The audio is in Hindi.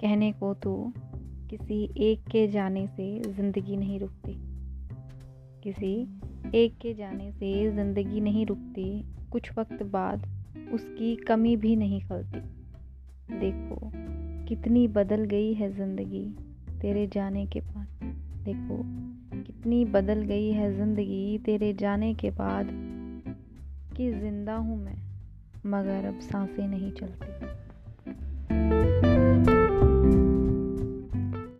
कहने को तो किसी एक के जाने से ज़िंदगी नहीं रुकती। किसी एक के जाने से ज़िंदगी नहीं रुकती, कुछ वक्त बाद उसकी कमी भी नहीं खलती। देखो, कितनी बदल गई है ज़िंदगी तेरे जाने के बाद। देखो, कितनी बदल गई है ज़िंदगी तेरे जाने के बाद कि ज़िंदा हूँ मैं, मगर अब साँसें नहीं चलती।